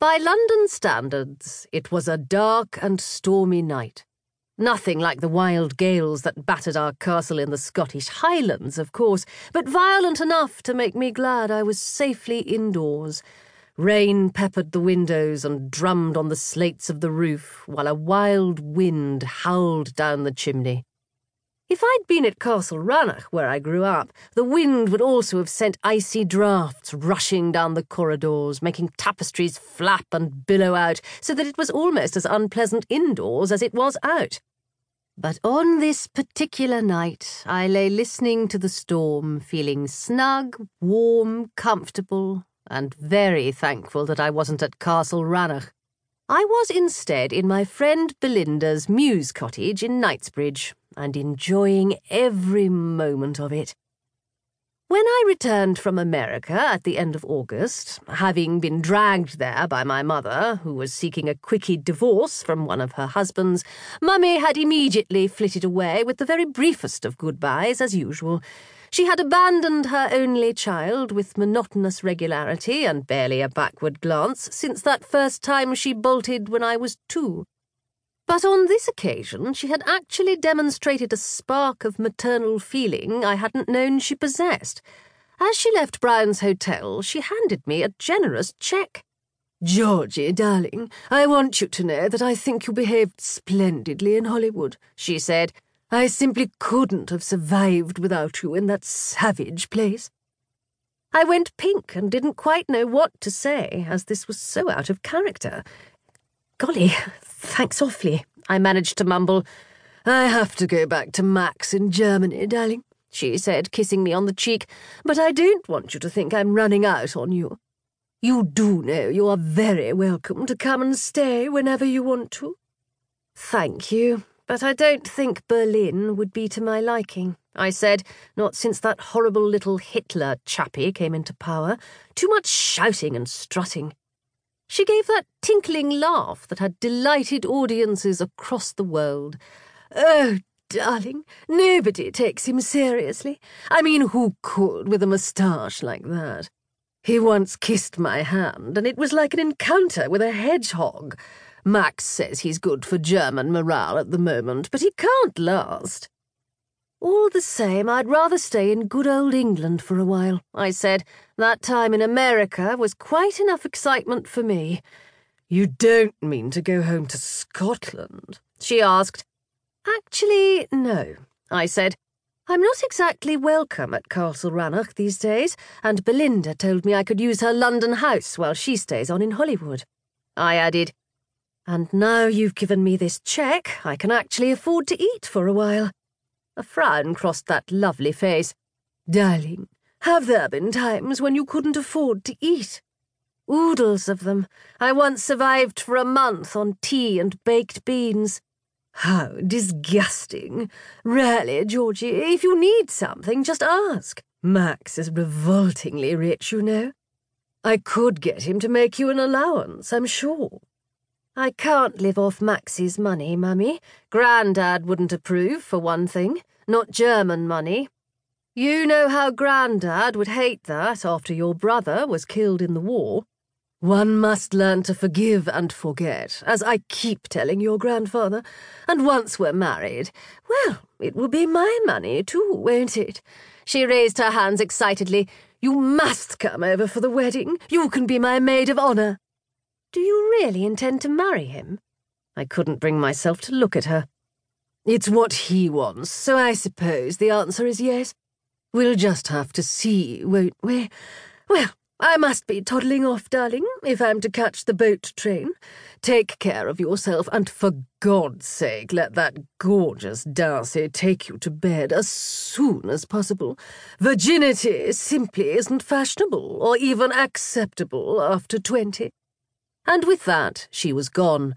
By London standards, it was a dark and stormy night. Nothing like the wild gales that battered our castle in the Scottish Highlands, of course, but violent enough to make me glad I was safely indoors. Rain peppered the windows and drummed on the slates of the roof, while a wild wind howled down the chimney. If I'd been at Castle Rannoch, where I grew up, the wind would also have sent icy draughts rushing down the corridors, making tapestries flap and billow out, so that it was almost as unpleasant indoors as it was out. But on this particular night, I lay listening to the storm, feeling snug, warm, comfortable, and very thankful that I wasn't at Castle Rannoch. I was instead in my friend Belinda's mews cottage in Knightsbridge, and enjoying every moment of it. When I returned from America at the end of August, having been dragged there by my mother, who was seeking a quickie divorce from one of her husbands, Mummy had immediately flitted away with the very briefest of goodbyes, as usual. She had abandoned her only child with monotonous regularity and barely a backward glance since that first time she bolted when I was two. But on this occasion, she had actually demonstrated a spark of maternal feeling I hadn't known she possessed. As she left Brown's Hotel, she handed me a generous cheque. Georgie, darling, I want you to know that I think you behaved splendidly in Hollywood, she said. I simply couldn't have survived without you in that savage place. I went pink and didn't quite know what to say, as this was so out of character. Golly, thanks awfully, I managed to mumble. I have to go back to Max in Germany, darling, she said, kissing me on the cheek, but I don't want you to think I'm running out on you. You do know you are very welcome to come and stay whenever you want to. Thank you, but I don't think Berlin would be to my liking, I said, not since that horrible little Hitler chappie came into power. Too much shouting and strutting. She gave that tinkling laugh that had delighted audiences across the world. Oh, darling, nobody takes him seriously. I mean, who could with a moustache like that? He once kissed my hand, and it was like an encounter with a hedgehog. Max says he's good for German morale at the moment, but he can't last. All the same, I'd rather stay in good old England for a while, I said. That time in America was quite enough excitement for me. You don't mean to go home to Scotland? she asked. Actually, no, I said. I'm not exactly welcome at Castle Rannoch these days, and Belinda told me I could use her London house while she stays on in Hollywood. I added, And now you've given me this cheque, I can actually afford to eat for a while. A frown crossed that lovely face. Darling, have there been times when you couldn't afford to eat? Oodles of them. I once survived for a month on tea and baked beans. How disgusting. Really, Georgie, if you need something, just ask. Max is revoltingly rich, you know. I could get him to make you an allowance, I'm sure. I can't live off Maxie's money, Mummy. Grandad wouldn't approve, for one thing. Not German money. You know how Grandad would hate that after your brother was killed in the war. One must learn to forgive and forget, as I keep telling your grandfather. And once we're married, well, it will be my money too, won't it? She raised her hands excitedly. You must come over for the wedding. You can be my maid of honour. Do you really intend to marry him? I couldn't bring myself to look at her. It's what he wants, so I suppose the answer is yes. We'll just have to see, won't we? Well, I must be toddling off, darling, if I'm to catch the boat train. Take care of yourself, and for God's sake, let that gorgeous Darcy take you to bed as soon as possible. Virginity simply isn't fashionable or even acceptable after twenty. And with that, she was gone,